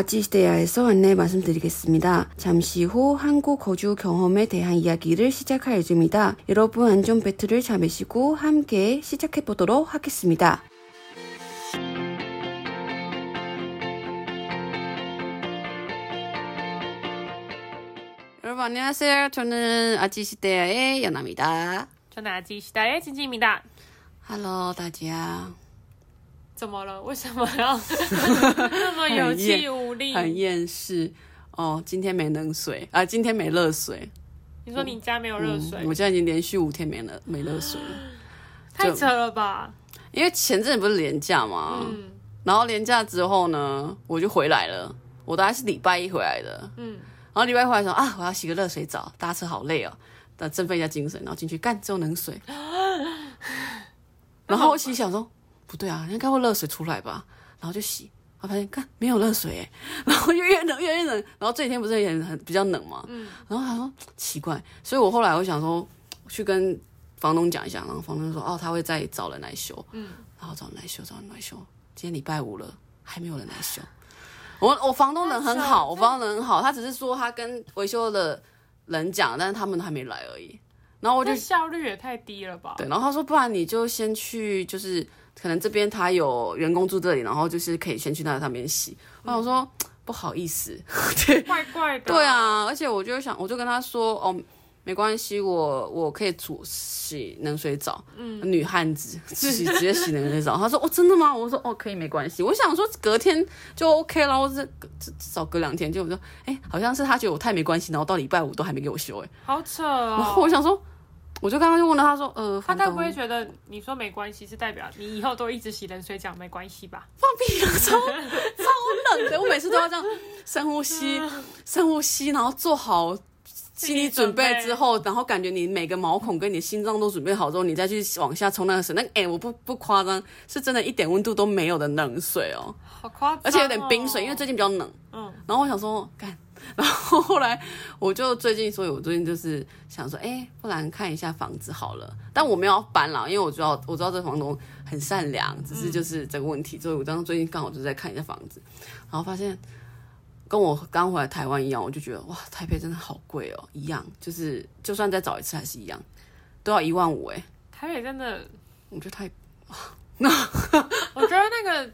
아지시대야 에서 안내 말씀드리겠습니다. 잠시 후 한국 거주 경험에 대한 이야기를 시작할 예정입니다. 여러분 안전벨트를 잘 매시고 함께 시작해 보도록 하겠습니다. 여러분 안녕하세요. 저는 아지시대야의 연아입니다. 저는 아지시다의 진진입니다。 Hello，大家。怎么了？为什么要 那么有气无力？很厌世哦。今天没冷水啊，今天没热水。你说你家没有热水？嗯我家已经连续五天没了没热水了，太扯了吧！因为前阵子不是连假嘛，嗯然后连假之后呢，我就回来了。我大概是礼拜一回来的，嗯，然后礼拜一回来说啊，我要洗个热水澡，搭车好累哦，但振奋一下精神，然后进去干只有冷水。然后我心想说，不对啊，应该会热水出来吧，然后就洗，然后发现看没有热水。哎，然后就越冷越越冷，然后这几天不是也很比较冷嘛，嗯。然后他说奇怪，所以我后来我想说去跟房东讲一下，然后房东说哦他会再找人来修，嗯，然后找人来修，找人来修，今天礼拜五了，还没有人来修。我我房东人很好，我房东人很好，他只是说他跟维修的人讲，但是他们都还没来而已。然后我就这效率也太低了吧？对，然后他说不然你就先去，就是可能这边他有员工住这里，然后就是可以先去那上面洗。然后我说 不好意思，对怪怪的。对，啊，而且我就想，我就跟他说哦。没关系，我我可以煮洗冷水澡，嗯，女汉子 洗直接洗冷水澡。他说哦，真的吗？我说哦，可以，没关系。我想说隔天就 OK 了，或者至至少隔两天。就我说，哎，好像是他觉得我太没关系，然后到礼拜五都还没给我修，哎，好扯然后我哦。想说，我就刚刚就问了他说，呃，他该不会觉得你说没关系是代表你以后都一直洗冷水澡没关系吧？放屁了，超超冷的，我每次都要这样深呼吸，深呼吸，然后做好心理准备之后，然后感觉你每个毛孔跟你心脏都准备好之后，你再去往下冲那个水。那哎、我不不夸张，是真的一点温度都没有的冷水哦，好夸张哦，而且有点冰水，因为最近比较冷。嗯然后我想说，干，然后后来我就最近，所以我最近就是想说，哎、不然看一下房子好了。但我没有搬了，因为我知道我知道这房东很善良，只是就是这个问题，所以我当时最近刚好就在看一下房子，然后发现跟我刚回来台湾一样，我就觉得哇，台北真的好贵哦，一样，就是就算再找一次还是一样，都要一万五哎，台北真的，我觉得太那 我觉得那个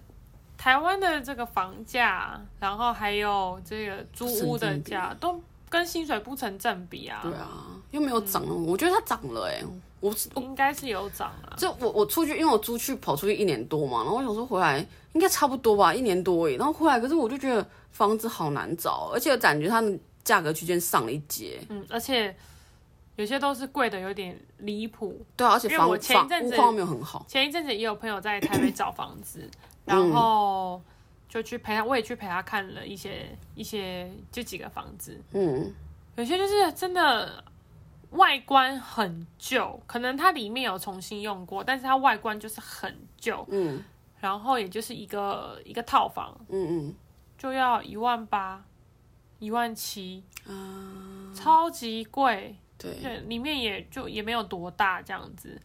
台湾的这个房价，然后还有这个租屋的价，都跟薪水不成正比啊。对啊，又没有涨，我觉得它涨了哎，我我应该是有涨啊。就我我出去，因为我出去跑出去一年多嘛，然后我想说回来应该差不多吧，一年多哎。然后回来，可是我就觉得房子好难找，而且感觉它的价格区间上了一截。嗯，而且有些都是贵的有点离谱。对啊，而且房房屋况没有很好。前一阵子也有朋友在台北找房子，然后就去陪他，我也去陪他看了一些一些就几个房子，嗯，有些就是真的外观很旧，可能它里面有重新用过，但是它外观就是很旧，嗯。然后也就是一个一个套房。嗯嗯。就要一万八、一万七，嗯啊，超级贵。对，对，里面也就也没有多大这样子，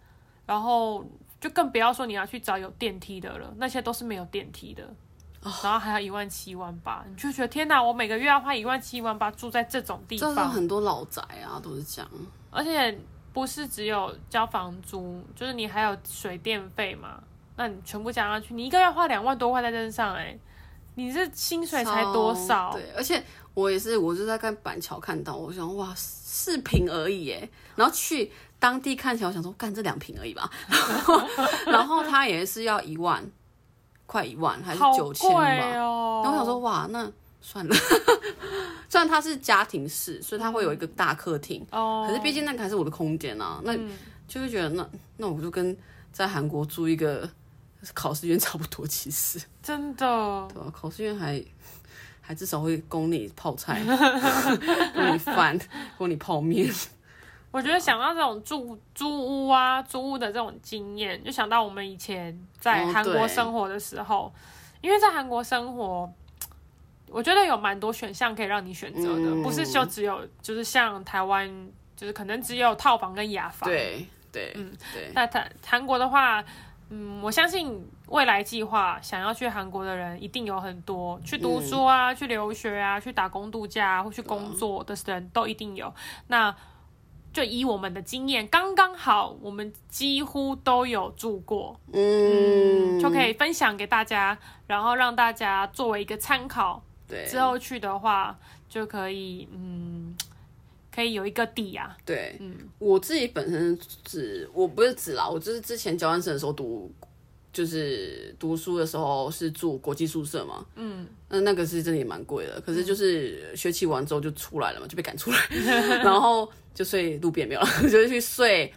然后就更不要说你要去找有电梯的了，那些都是没有电梯的，然后还要一万七、一万八，你就觉得天哪，我每个月要花一万七、一万八住在这种地方，很多老宅啊，都是这样。而且不是只有交房租，就是你还有水电费嘛，那你全部加上去，你一个月花两万多块在身上、哎，你这薪水才多少？对，而且我也是，我就在看板桥看到，我想哇，四平而已哎。然后去当地看起来，我想说，干这两瓶而已吧。然后，然后他也是要一万，快一万还是九千吧。贵哦。然后我想说，哇，那算了。虽然它是家庭式，所以它会有一个大客厅，哦，可是毕竟那个还是我的空间啊，那嗯就会觉得那那我就跟在韩国住一个考试院差不多，其实 真的对吧、考试院还还至少会供你泡菜，供你饭，供你泡面。我觉得想到这种住租屋啊、租屋的这种经验，就想到我们以前在哦韩国生活的时候，因为在韩国生活，我觉得有蛮多选项可以让你选择的，嗯不是就只有就是像台湾，就是可能只有套房跟雅房。。对对，嗯对，那韩韩国的话，嗯，我相信未来计划想要去韩国的人一定有很多，去读书啊，去留学啊，去打工度假啊，或去工作的人都一定有。那就以我们的经验，刚刚好，我们几乎都有住过，嗯，就可以分享给大家，然后让大家作为一个参考。对。之后去的话，就可以嗯，可以有一个底啊。对，嗯。我自己本身只我不是只啦，我就是之前交换生的时候读，就是读书的时候是住国际宿舍嘛，嗯，那那个是真的也蛮贵的，可是就是学期完之后就出来了嘛，就被赶出来，然后就睡路边没有了，就是去睡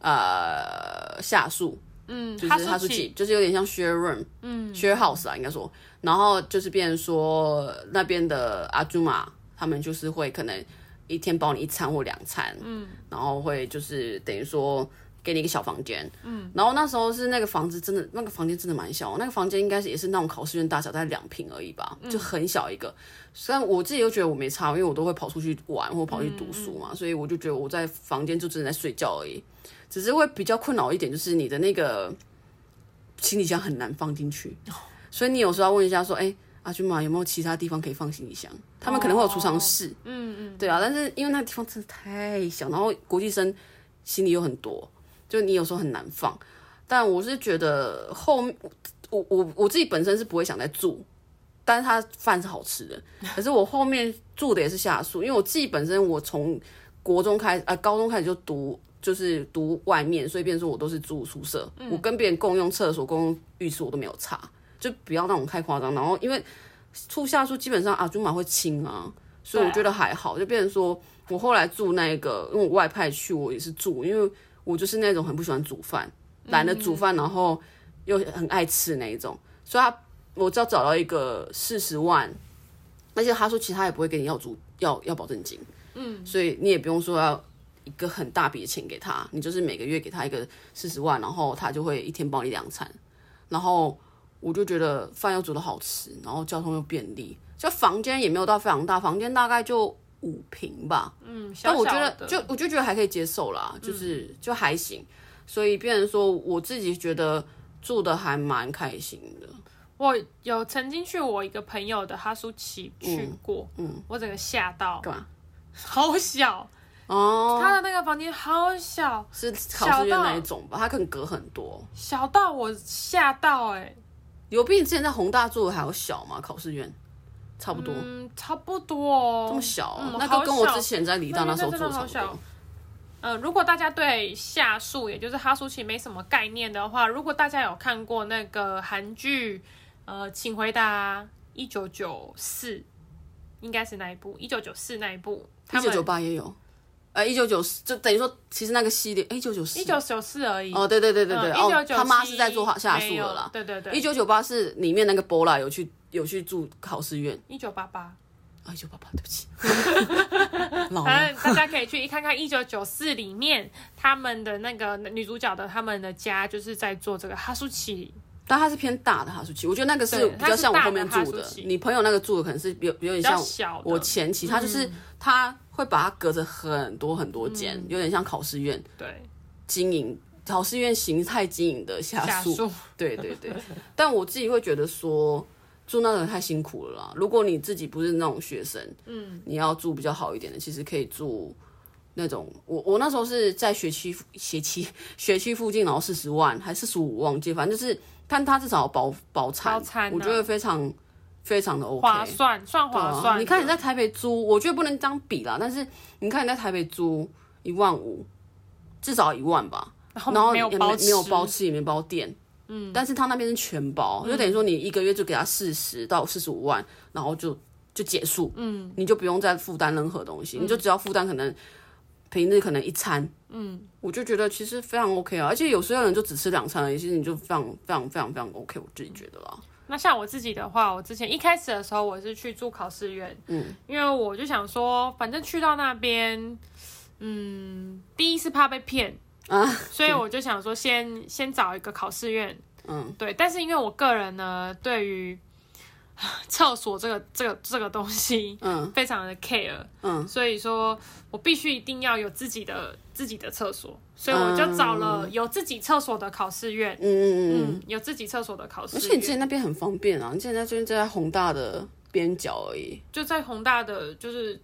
呃下宿，嗯，就是他宿宿奇，就是有点像 share room，嗯，share house 啊，应该说，然后就是变成说那边的阿朱玛他们就是会可能一天包你一餐或两餐，嗯，然后会就是等于说给你一个小房间，嗯，然后那时候是那个房子真的那个房间真的蛮小，那个房间应该是也是那种考试院大小，大概两平而已吧，就很小一个。虽然我自己又觉得我没差，因为我都会跑出去玩或跑去读书嘛，所以我就觉得我在房间就只能在睡觉而已。只是会比较困扰一点，就是你的那个行李箱很难放进去，所以你有时候要问一下说，哎、阿君妈有没有其他地方可以放行李箱？他们可能会有储藏室，嗯嗯，对啊，但是因为那个地方真的太小，然后国际生行李又很多，就你有时候很难放。但我是觉得后面我我我自己本身是不会想再住，但是它饭是好吃的。可是我后面住的也是下宿，因为我自己本身我从国中开始呃高中开始就读就是读外面，所以变成说我都是住宿舍，我跟别人共用厕所、共用浴室我都没有差，就不要那种太夸张。然后因为住下宿基本上阿祖玛会清啊，所以我觉得还好，就变成说我后来住那个，因为我外派去我也是住，因为我就是那种很不喜欢煮饭，懒得煮饭，然后又很爱吃那一种，所以他我只要找到一个四十万，而且他说其他也不会给你要租要要保证金，嗯，所以你也不用说要一个很大笔的钱给他，你就是每个月给他一个四十万，然后他就会一天包你两餐，然后我就觉得饭又煮的好吃，然后交通又便利，就房间也没有到非常大，房间大概就五平吧，嗯，但我觉得就我就觉得还可以接受啦，就是、就还行，所以变成说我自己觉得住的还蛮开心的。我有曾经去我一个朋友的哈苏奇去过，嗯，我整个吓到，干嘛？好小，哦，他的那个房间好小，是考试院那一种吧，他可能隔很多，小到我吓到哎、有比你之前在宏大住的还要小吗？考试院差不多、嗯，差不多。哦，这么小、嗯那个跟我之前在离大那时候做差不多。呃，如果大家对下树，也就是哈苏奇没什么概念的话，如果大家有看过那个韩剧，呃，请回答一九九四，应该是那一部，一九九四那一部，一九九八也有，呃，一九九四就等于说，其实那个系列，一九九四，一九九四而已。哦，对对对对对，嗯哦，1997他妈是在做下没有宿的啦。对对对，一九九八是里面那个 Bola 有去有去住考试院，一九八八，啊，一九八八，对不起，老了。反正大家可以去看看一九九四里面他们的那个女主角的他们的家，就是在做这个哈苏奇。但它是偏大的哈苏奇，我觉得那个是比较像我后面住的。你朋友那个住的可能是有有点像，我前期，他就是他会把它隔着很多很多间，有点像考试院对。经营。考试院形态经营的下宿，下树，对对对，但我自己会觉得说住那个太辛苦了啦。如果你自己不是那种学生，嗯，你要住比较好一点的，其实可以住那种。我我那时候是在学区学区 学区附近，然后四十万还是十五，忘记，反正就是看他至少有包包餐，包餐啊我觉得非常非常的 OK，划算，算划算。你看你在台北租，我觉得不能这样比啦，但是你看你在台北租一万五，至少一万吧。然后没有包也没没有吃包吃，也没包电，嗯，但是他那边是全包，就等于说你一个月就给他四十到四十五万，然后就就结束，嗯，你就不用再负担任何东西，你就只要负担可能平日可能一餐，嗯，我就觉得其实非常 OK 啊，而且有时候人就只吃两餐而已，其实你就非常非常非常非常 OK，我自己觉得啦，那像我自己的话，我之前一开始的时候，我是去住考试院，嗯，因为我就想说，反正去到那边，嗯，第一是怕被骗啊，所以我就想说先先找一个考试院，嗯，对。但是因为我个人呢，对于厕所这个这个这个东西，嗯。非常的 care，嗯，所以说我必须一定要有自己的自己的厕所，所以我就找了有自己厕所的考试院，嗯嗯嗯。有自己厕所的考试而且你之前，那边很方便啊，你现在就是在宏大的边角而已，就在宏大的就是地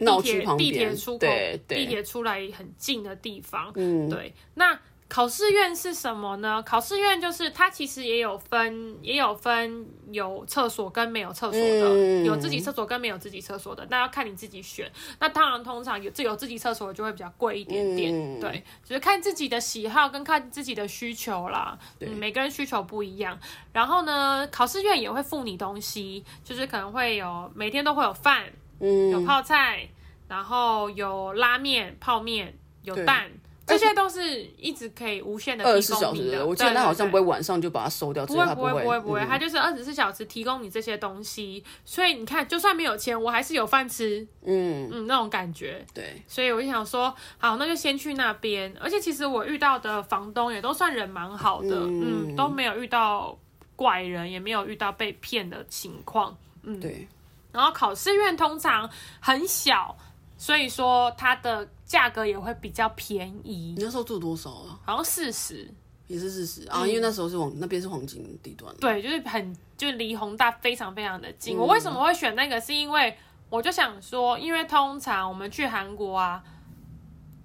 闹区铁地旁边，铁出口，地铁出来很近的地方，嗯，对，那考试院是什么呢？考试院就是它其实也有分，也有分有厕所跟没有厕所的，嗯有自己厕所跟没有自己厕所的，那要看你自己选。那当然，通常有自有自己厕所的就会比较贵一点点，嗯对，就是看自己的喜好跟看自己的需求啦。每个人需求不一样。然后呢，考试院也会付你东西，就是可能会有每天都会有饭，嗯，有泡菜，然后有拉面、泡面，有蛋，这些都是一直可以无限的二提十四小时的，供你的。我记得他好像不会晚上就把它收掉，不会。不会不会不会，嗯。它就是二十四小时提供你这些东西，所以你看，就算没有钱，我还是有饭吃，嗯，嗯，那种感觉。对，所以我就想说，好，那就先去那边。而且其实我遇到的房东也都算人蛮好的，嗯。嗯都没有遇到怪人，也没有遇到被骗的情况。嗯。对，然后考试院通常很小，所以说它的价格也会比较便宜你，那时候住多少啊？好像四十。也是四十嗯啊，因为那时候是黄那边是黄金地段，对，就是很就离宏大非常非常的近。嗯我为什么会选那个？是因为我就想说，因为通常我们去韩国啊，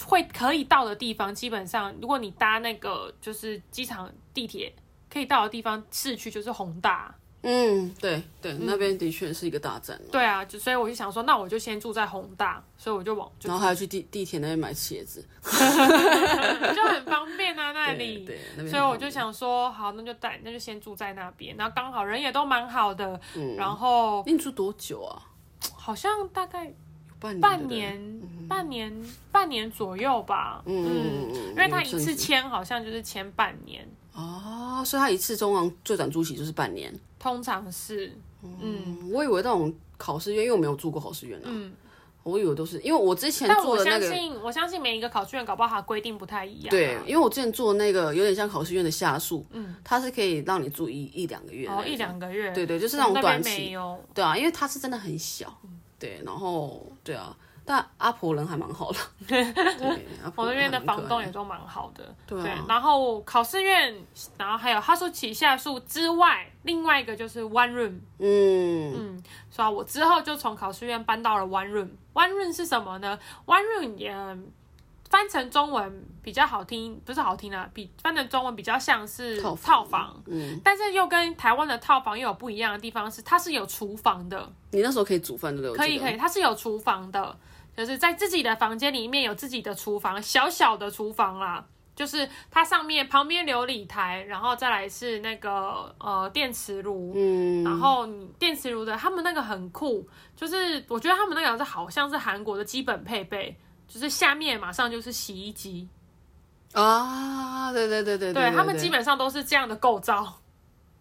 会可以到的地方，基本上如果你搭那个就是机场地铁可以到的地方，市区就是宏大。嗯，对对，那边的确是一个大站啊，对啊，就所以我就想说，那我就先住在宏大，所以我就往就然后还要去地地铁那边买鞋子，就很方便啊那里。对，那所以我就想说，好，那就带，那就先住在那边。然后刚好人也都蛮好的，嗯然后你住多久啊？好像大概半年，半年、半年、半年左右吧。嗯因为他一次签好像就是签半年，哦，所以他一次中王最短租期就是半年。通常是嗯，嗯，我以为那种考试院，因为我没有住过考试院啊，嗯，我以为都是因为我之前做的那个。相信，我相信每一个考试院搞不好它规定不太一样、啊。对，因为我之前做的那个有点像考试院的下宿，嗯，它是可以让你住一一两个月哦，一两个月，对对，就是那种短期。对啊，因为它是真的很小，对，然后对啊，但阿婆人还蛮好的，对，阿婆我那边的房东也都蛮好的，对啊。然后考试院，然后还有哈苏旗下宿之外，另外一个就是 One Room，嗯。嗯，所以啊我之后就从考试院搬到了 One Room。One Room 是什么呢？One Room 也翻成中文比较好听，不是好听啊，比翻成中文比较像是套房，嗯，但是又跟台湾的套房又有不一样的地方是，它是有厨房的，你那时候可以煮饭的？可以可以，，它是有厨房的，就是在自己的房间里面有自己的厨房，小小的厨房啦。就是它上面旁边有理台，然后再来是那个呃电磁炉，嗯，然后电磁炉的他们那个很酷，就是我觉得他们那个是好像是韩国的基本配备，就是下面马上就是洗衣机，啊，对对对对对他们基本上都是这样的构造。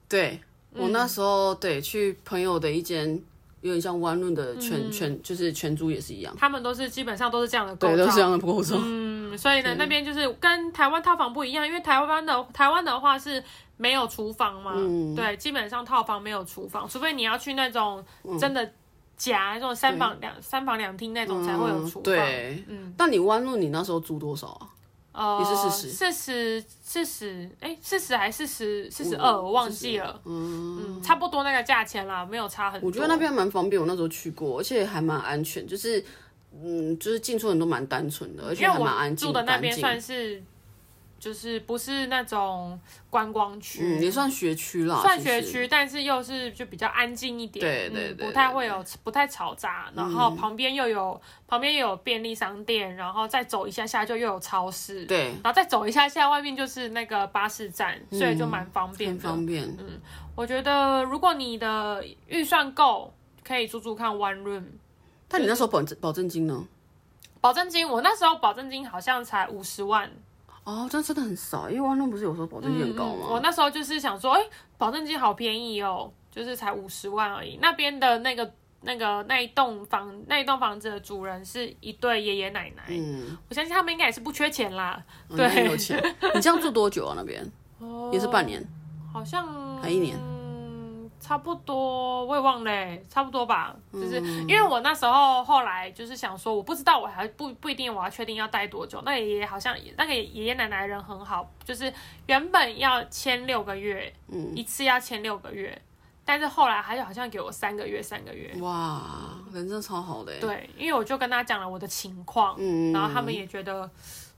对我嗯。那时候对去朋友的一间有点像湾论的全嗯。全就是全租也是一样，他们都是基本上都是这样的构对，都是这造，样的构造，嗯，所以呢，那边就是跟台湾套房不一样，因为台湾的台湾的话是没有厨房嘛，嗯。对，基本上套房没有厨房，除非你要去那种嗯。真的夹那种三房两三房两厅那种才会有厨房，对，嗯，那你湾论你那时候租多少啊？呃，也是四十。四十，四十，哎，四十还是四十，四十二，我忘记了，嗯，差不多那个价钱啦，没有差很多。我觉得那边蛮方便，我那时候去过，而且还蛮安全，就是嗯，就是进出人都蛮单纯的，而且还蛮安我静住的那边算是，就是不是那种观光区，嗯，也算学区啦，算，学区，但是又是就比较安静一点，对对对嗯不太会有不太嘈杂，然后旁边又有旁边又有便利商店，然后再走一下下就又有超市，对，然后再走一下下外面就是那个巴士站，所以就蛮方便方便。嗯我觉得如果你的预算够，可以住住看 One Room。但你那时候保证保证金呢？保证金，我那时候保证金好像才五十万，哦，这样真的很少，因为万润不是有时候保证金很高嗯我？那时候就是想说，哎、保证金好便宜哦，就是才五十万而已。那边的那个那个那一栋房那一栋房子的主人是一对爷爷奶奶，嗯，我相信他们应该也是不缺钱啦。哦对很有钱。你这样住多久啊？那边 也是半年。好像还一年嗯，差不多，我也忘了欸，差不多吧。就是嗯因为我那时候后来就是想说，我不知道我还不不一定我要确定要待多久。那个爷爷好像那个爷爷奶奶人很好，就是原本要签六个月，嗯一次要签六个月，但是后来他就好像给我三个月，三个月。哇，人真的超好的欸。对，因为我就跟他讲了我的情况，嗯然后他们也觉得，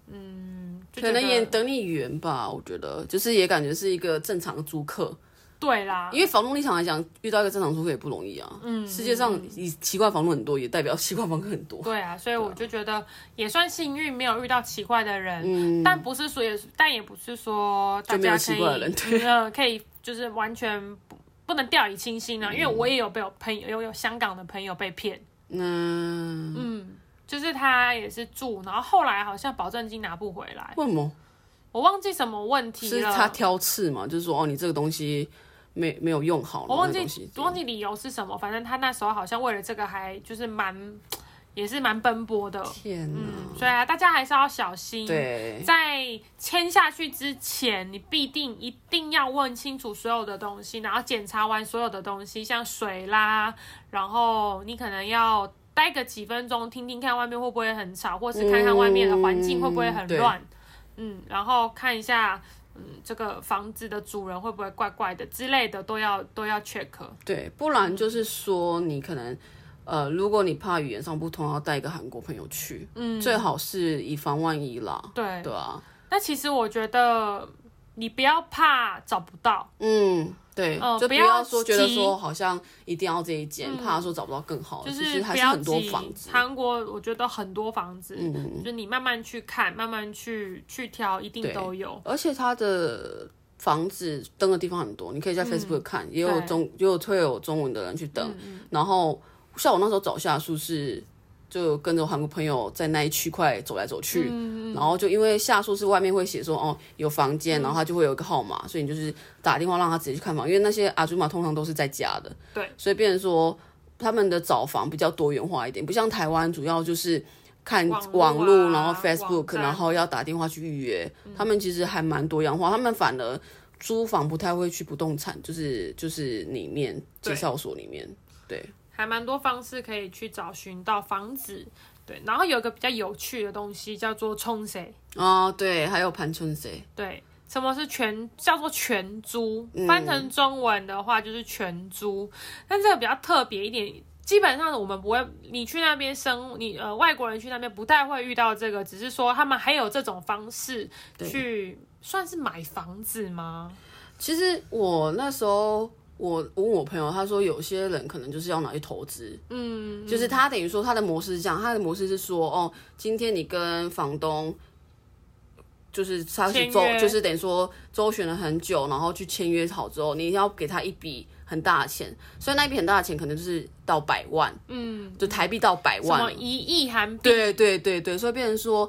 嗯，可能也等你圆吧，我觉得就是也感觉是一个正常的租客，对啦，因为房东立场来讲，遇到一个正常租客也不容易啊。嗯，世界上以奇怪房东很多，也代表奇怪房客很多。对啊，所以我就觉得也算幸运，没有遇到奇怪的人。嗯，但不是说也，但也不是说大就没有家可以，奇怪的人呃，可以就是完全不不能掉以轻心啊。因为嗯我也有被我朋友有有香港的朋友被骗，嗯，嗯，就是他也是住，然后后来好像保证金拿不回来，为什么？我忘记什么问题了。是他挑刺嘛？就是说，哦，你这个东西没没有用好，我忘记我忘记理由是什么，反正他那时候好像为了这个还就是蛮也是蛮奔波的，天哪，嗯，所以啊，大家还是要小心。对，在签下去之前，你必定一定要问清楚所有的东西，然后检查完所有的东西，像水啦，然后你可能要待个几分钟，听听看外面会不会很吵，或是看看外面的环境会不会很乱，嗯，然后看一下。嗯，这个房子的主人会不会怪怪的之类的，都要都要 check。对，不然就是说你可能。呃，如果你怕语言上不通，要带一个韩国朋友去，嗯，最好是以防万一啦，对，对啊，那其实我觉得你不要怕找不到，嗯，对，就不要要说觉得说好像一定要这一间，怕说找不到更好的，就其实还是很多房子，韩国我觉得很多房子，嗯，就是你慢慢去看，慢慢去去挑，一定都有。而且它的房子登的地方很多，你可以在 Facebook 看，也有中也有会有中文的人去登。然后像我那时候找下宿是，就跟着韩国朋友在那一区块走来走去，嗯然后就因为下宿是外面会写说哦有房间，然后他就会有一个号码，所以你就是打电话让他直接去看房，因为那些阿祖玛通常都是在家的，对，所以变成说他们的找房比较多元化一点，不像台湾主要就是。看网络网络，啊然后 Facebook，然后要打电话去预约。他们其实还蛮多样化，他们反而租房不太会去不动产，就是就是里面介对绍所里面。对，还蛮多方式可以去找寻到房子。对，然后有一个比较有趣的东西叫做冲谁，哦，对，还有盘春谁？对，什么是全叫做全租，嗯翻成中文的话就是全租，但这个比较特别一点。基本上我们不会，你去那边生，你呃外国人去那边不太会遇到这个，只是说他们还有这种方式去算是买房子吗？其实我那时候我问我朋友，他说有些人可能就是要拿去投资，嗯，就是他等于说他的模式是这样，他的模式是说，哦，今天你跟房东。就是他是周，就是等于说周旋了很久，然后去签约好之后，你要给他一笔很大的钱，所以那一笔很大的钱可能就是到百万，嗯，就台币到百什么万，一亿韩币？对对对对，所以变成说，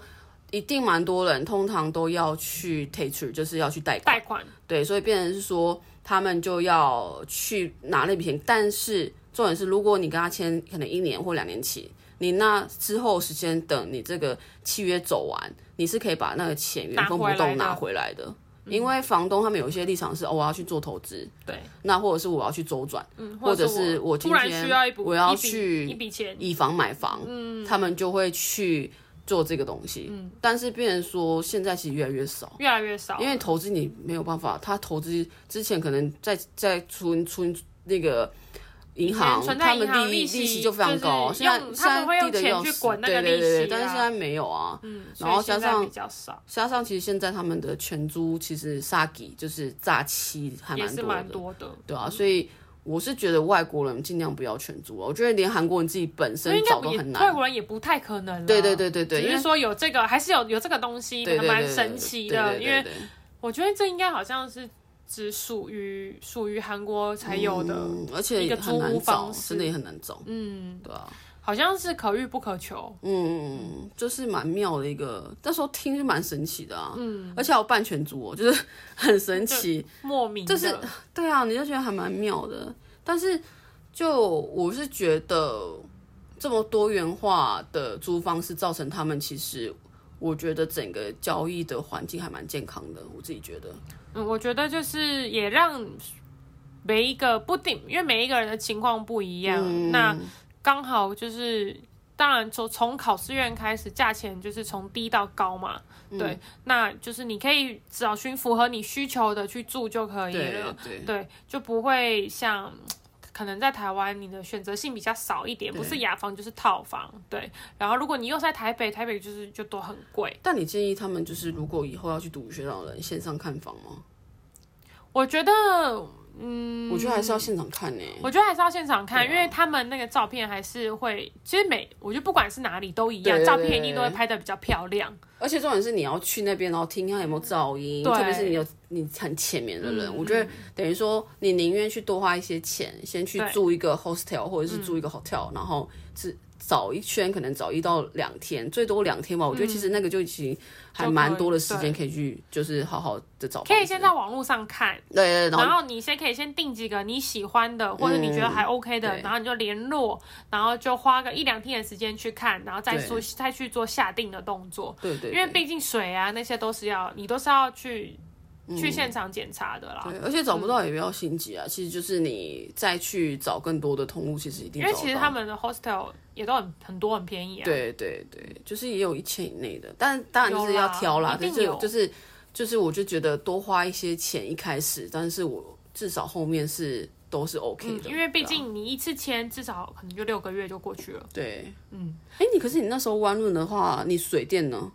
一定蛮多人通常都要去 take 就是要去贷款贷，款，对，所以变成是说他们就要去拿那笔钱，但是重点是，如果你跟他签可能一年或两年期，你那之后时间等你这个契约走完，你是可以把那个钱原封不动拿回来的。因为房东他们有一些立场是，哦，我要去做投资，对，那或者是我要去周转，嗯，或者是是我今天我要去一笔钱，以房买房，嗯，他们就会去做这个东西。嗯，但是变成说现在其实越来越少，越来越少，因为投资你没有办法，他投资之前可能在在存存那个银行，他们利利息就非常高，就是现在用现在他们会用低的要死。钱去滚那个利对对对对，但是现在没有啊。嗯，然后加上比较少，加上其实现在他们的全租其实杀给就是诈欺还也是蛮多的，蛮多的，对啊，所以我是觉得外国人尽量不要全租啊，我觉得连韩国人自己本身找都很难外。国人也不太可能了，对对对对对，只是说有这个，还是有有这个东西，蛮神奇的。因为我觉得这应该好像是只属于属于韩国才有的，嗯，而且一个租方，式真的也很难找，嗯，对啊。好像是可遇不可求。嗯，就是蛮妙的一个，那时候听是蛮神奇的啊，嗯，而且还有半全族哦，就是很神奇，莫名的，就是对啊，你就觉得还蛮妙的，但是就我是觉得这么多元化的租方式造成他们其实。我觉得整个交易的环境还蛮健康的，我自己觉得。嗯，我觉得就是也让每一个不定，因为每一个人的情况不一样，嗯那刚好就是。当然，从从考试院开始，价钱就是从低到高嘛，嗯对，那就是你可以找寻符合你需求的去住就可以了，对对，就不会像可能在台湾你的选择性比较少一点，不是雅房就是套房，对。然后如果你又在台北，台北就是就都很贵。但你建议他们就是，如果以后要去读语学堂的人，线上看房吗？我觉得，嗯，我觉得还是要现场看呢、我觉得还是要现场看，啊。因为他们那个照片还是会，其实每我觉得不管是哪里都一样，照片一定都会拍的比较漂亮。而且重点是你要去那边，然后听他有没有噪音，特别是你有你很浅眠的人，嗯我觉得等于说你宁愿去多花一些钱，先去住一个 hostel 或者是住一个 hotel，、然后是找一圈，可能找一到两天，最多两天吧。我觉得其实那个就已经还蛮多的时间可以去，就是好好的找。可以先在网络上看，对对对，然后你先可以先定几个你喜欢的，或者你觉得还 OK 的，对然后你就联络，然后就花个一两天的时间去看，然后再对做再去做下定的动作。对对，因为毕竟水啊那些都是要你都是要去、去现场检查的啦。对，而且找不到也不要心急啊，其实就是你再去找更多的通路，其实一定因为其实他们的 hostel 也都很很多很便宜啊。对对对，就是也有一千以内的，但当然就是要挑啦，一定有就是就是，我就觉得多花一些钱一开始，但是我至少后面是都是 OK 的，嗯因为毕竟你一次签至少可能就六个月就过去了。对，嗯，哎，你可是你那时候湾润的话，你水电呢？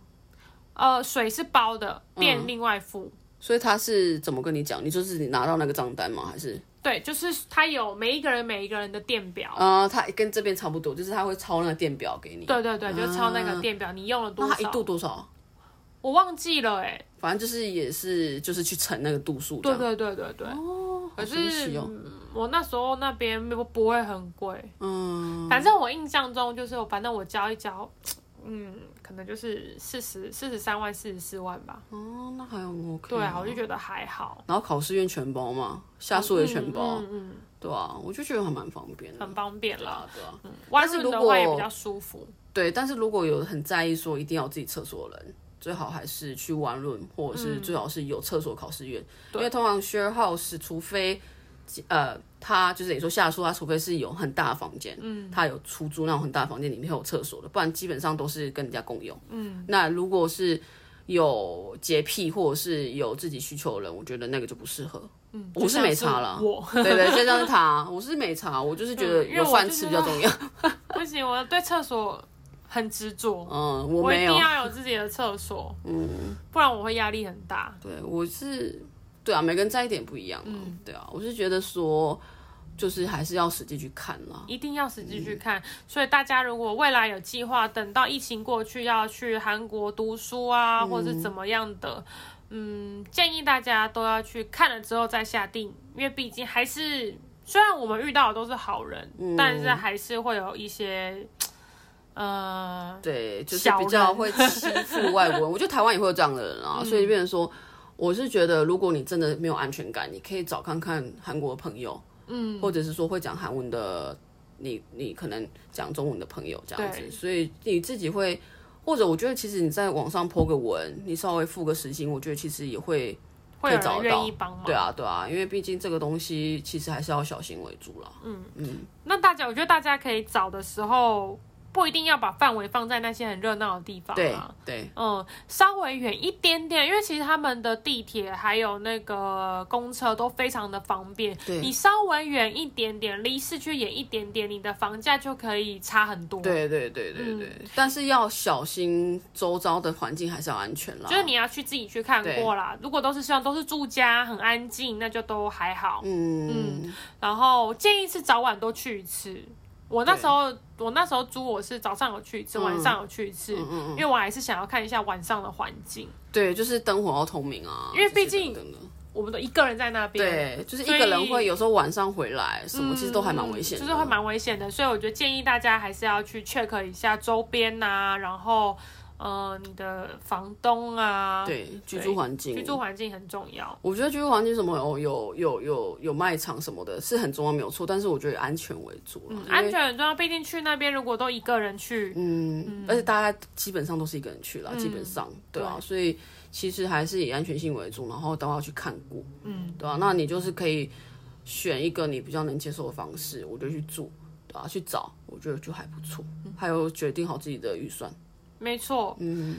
呃，水是包的，嗯电另外付。所以他是怎么跟你讲？你就是你拿到那个账单吗？还是对，就是他有每一个人每一个人的电表。呃，他跟这边差不多，就是他会抄那个电表给你。对对对，就抄那个电表，你用了多少？那他一度多少？我忘记了哎、反正就是也是就是去乘那个度数这对样。对对对对。哦，可是、我那时候那边不不会很贵，嗯，反正我印象中就是，反正我交一交，嗯，可能就是四十四十三万、四十四万吧。哦，那还很 OK。对啊，我就觉得还好，然后考试院全包嘛，下宿也全包，嗯嗯，对啊，我就觉得还蛮方便的。很方便啦。啊，对啊，但是如果也比较舒服。对。但是如果有很在意说一定要自己厕所的人，最好还是去玩论，或者是最好是有厕所考试院，因为通常 share house，除非呃，他就是你说下宿，他除非是有很大的房间，嗯，他有出租那种很大的房间，里面有厕所的，不然基本上都是跟人家共用。嗯，那如果是有洁癖或者是有自己需求的人，我觉得那个就不适合。嗯，我是没差了。我对对，就像是他，我是没差，我就是觉得有饭吃比较重要。不行，我对厕所很执着，嗯，我我一定，要有自己的厕所，嗯，不然我会压力很大。对我是，对啊，每个人在意点不一样嘛。嗯对啊，我是觉得说，就是还是要实际去看啦。一定要实际去看，所以大家如果未来有计划，等到疫情过去要去韩国读书啊，或者是怎么样的，嗯，建议大家都要去看了之后再下定，因为毕竟还是虽然我们遇到的都是好人，但是还是会有一些，呃，对，就是比较会欺负外国人。我觉得台湾也会有这样的人啊，所以变成说，我是觉得如果你真的没有安全感，你可以找看看韩国的朋友，嗯，或者是说会讲韩文的，你你可能讲中文的朋友这样子，所以你自己会。或者我觉得，其实你在网上 po 个文，你稍微付个时薪，我觉得其实也会会找到。对啊，对啊，因为毕竟这个东西其实还是要小心为主啦。那大家，我觉得大家可以找的时候，不一定要把范围放在那些很热闹的地方对啊。对，嗯，稍微远一点点，因为其实他们的地铁还有那个公车都非常的方便。对你稍微远一点点，离市区远一点点，你的房价就可以差很多。，对对对对对，但是要小心周遭的环境还是要安全啦。就是你要去自己去看过啦。如果都是希望都是住家很安静，那就都还好。嗯，然后建议是早晚都去一次。我那时候，我那时候租我是早上有去一次，晚上有去一次，嗯因为我还是想要看一下晚上的环境。对，就是灯火要透明啊，因为毕竟我们都一个人在那边，对，就是一个人会有时候晚上回来什么，其实都还蛮危险的，嗯就是会蛮危险的。所以我觉得建议大家还是要去 check 一下周边呐、然后呃你的房东啊，对居住环境，居住环境很重要。我觉得居住环境什么有有有有有卖场什么的是很重要，没有错。但是我觉得以安全为主安。全很重要，毕竟去那边如果都一个人去，嗯，而且大家基本上都是一个人去了，嗯基本上对啊，所以其实还是以安全性为主，然后都要去看过，嗯，对啊，那你就是可以选一个你比较能接受的方式，我就去住，对啊，去找，我觉得就还不错。还有决定好自己的预算。没错，嗯，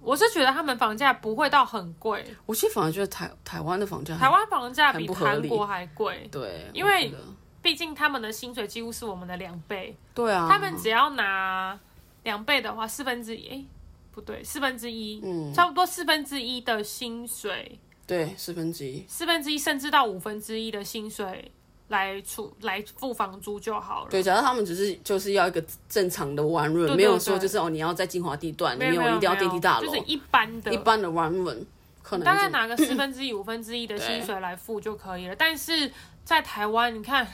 我是觉得他们房价不会到很贵，我其实反而觉得台台湾的房价台湾房价比韩国还贵，对，因为毕竟他们的薪水几乎是我们的两倍，对啊，他们只要拿两倍的话，四分之一，哎，不对，四分之一，嗯。差不多四分之一的薪水，对四分之一，四分之一甚至到五分之一的薪水来出来付房租就好了。对，假如他们只是就是要一个正常的 one room，没有说就是哦你要在精华地段，你没有一定要电梯大楼，就是一般的，一般的 one room 可能大概拿个 四分之一、五分之一的薪水来付就可以了。但是在台湾，你看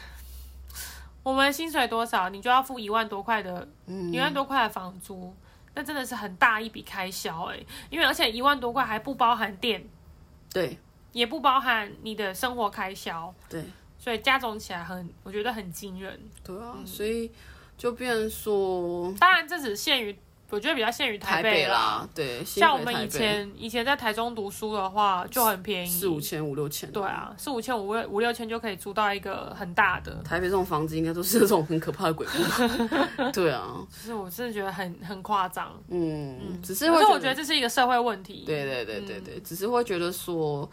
我们薪水多少，你就要付一万多块的，嗯。一万多块的房租，那真的是很大一笔开销哎、因为而且一万多块还不包含电，对。也不包含你的生活开销，对所以加总起来很，我觉得很惊人。对啊，所以就变成说当然，这只限于，我觉得比较限于台北啦，对，像我们以前以前在台中读书的话，就很便宜，四五千五六千，对啊，四五千五六五六千就可以租到一个很大的，台北这种房子应该都是这种很可怕的鬼屋吧，对啊，就是我真的觉得很很夸张。嗯，只是可会是我觉得这是一个社会问题。对对对对嗯。对，只是会觉得说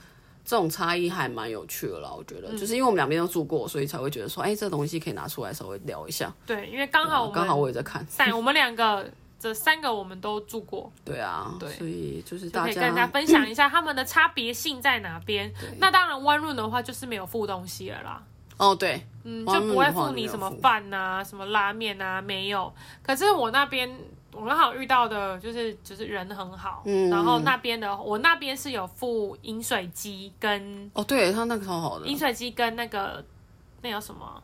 这种差异还蛮有趣的啦。我觉嗯得，就是因为我们两边都住过，所以才会觉得说，哎、这东西可以拿出来稍微聊一下。对，因为刚好刚好我也在看，三，我们两个这三个我们都住过，对啊，对所以就是可以跟大家分享一下他们的差别性在哪边。那当然，one room 的话就是没有付东西了啦。哦，对，嗯，就不会付你什么饭呐、什么拉面啊，没有。可是我那边我刚好遇到的就是就是人很好，嗯。然后那边的我那边是有付饮水机跟哦，对他那个超好的，饮水机跟那个那叫什么？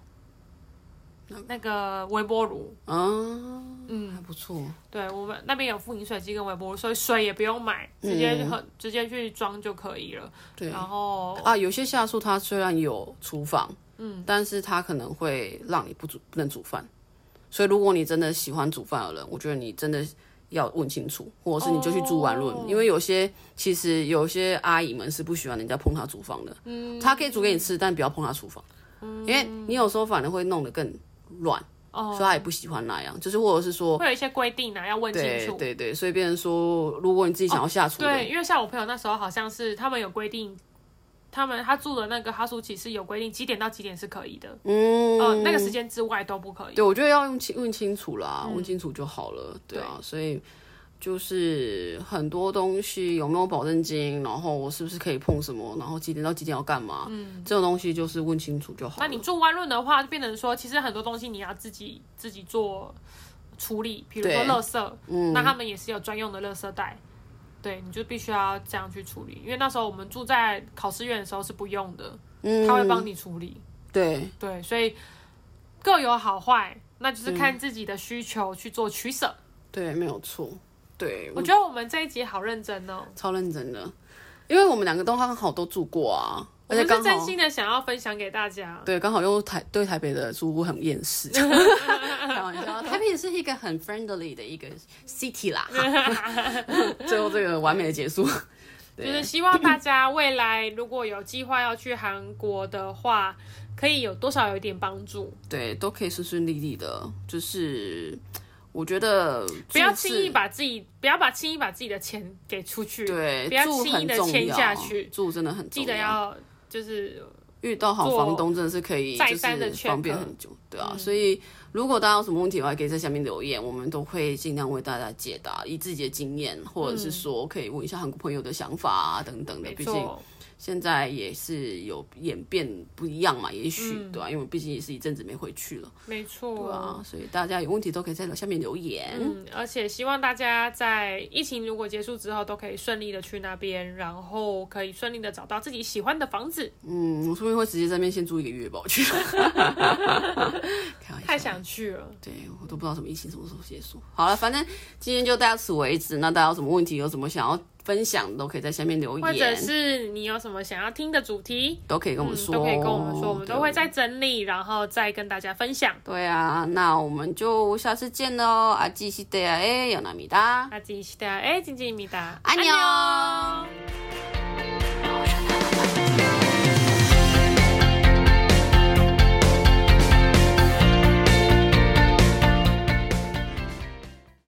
那个微波炉，啊，嗯，还不错，对我们那边有附饮水机跟微波炉，所以水也不用买，直接就很、直接去装就可以了。嗯对。然后啊，有些下宿它虽然有厨房，嗯，但是它可能会让你不煮不能煮饭，所以如果你真的喜欢煮饭的人，我觉得你真的要问清楚，或者是你就去租完论，哦。因为有些其实有些阿姨们是不喜欢人家碰她厨房的，嗯，她可以煮给你吃，但不要碰她厨房，因为你有时候反而会弄得更乱，哦。所以她也不喜欢那样，就是或者是说。会有一些规定啊，要问清楚。对对对，所以变成说，如果你自己想要下厨的，对，因为像我朋友那时候好像是他们有规定，他们他住的那个哈苏奇是有规定几点到几点是可以的，嗯，呃，那个时间之外都不可以。对，我觉得要用清问清楚啦，嗯问清楚就好了。对啊，所以就是很多东西有没有保证金，然后我是不是可以碰什么，然后几点到几点要干嘛，嗯，这种东西就是问清楚就好了。那你住弯论的话，就变成说，其实很多东西你要自己自己做处理，比如说对垃圾，嗯，那他们也是有专用的垃圾袋。对，你就必须要这样去处理，因为那时候我们住在考试院的时候是不用的，嗯，他会帮你处理。对对，所以各有好坏，那嗯就是看自己的需求去做取舍。对，没有错。对，我觉得我们这一集好认真哦，超认真的，因为我们两个都刚好都住过啊，而且刚好真心的想要分享给大家。对，刚好又台对台北的租屋很厌世，开玩笑，台北也是一个很 friendly 的一个 city 啦。最后这个完美的结束，就是希望大家未来如果有计划要去韩国的话，可以有多少有一点帮助，对，都可以顺顺利利的。就是我觉得不要轻易把自己不要把轻易把自己的钱给出去，对不要住轻易的签很重要下去，住真的很重记得要就是遇到好房东真的是可以就是方便很久，对啊。所以如果大家有什么问题的话，可以在下面留言，我们都会尽量为大家解答，以自己的经验，或者是说可以问一下韩国朋友的想法啊等等的。毕竟，现在也是有演变不一样嘛，也许、嗯对啊，因为毕竟也是一阵子没回去了，没错，对啊，所以大家有问题都可以在下面留言。嗯，而且希望大家在疫情如果结束之后，都可以顺利的去那边，然后可以顺利的找到自己喜欢的房子。嗯，我说不定会直接在那边先住一个月吧，我去。太想去了，对我都不知道什么疫情什么时候结束。好了，反正今天就到此为止。那大家有什么问题，有什么想要分享，都可以在下面留言或者，是你有什么想要听的主题，都可以跟我们说，嗯都可以跟我们说，我们都会再整理，然后再跟大家分享。对啊，那我们就下次见喽。阿基西德哎，有纳米达，那自己期待，哎，静静米达，安妞。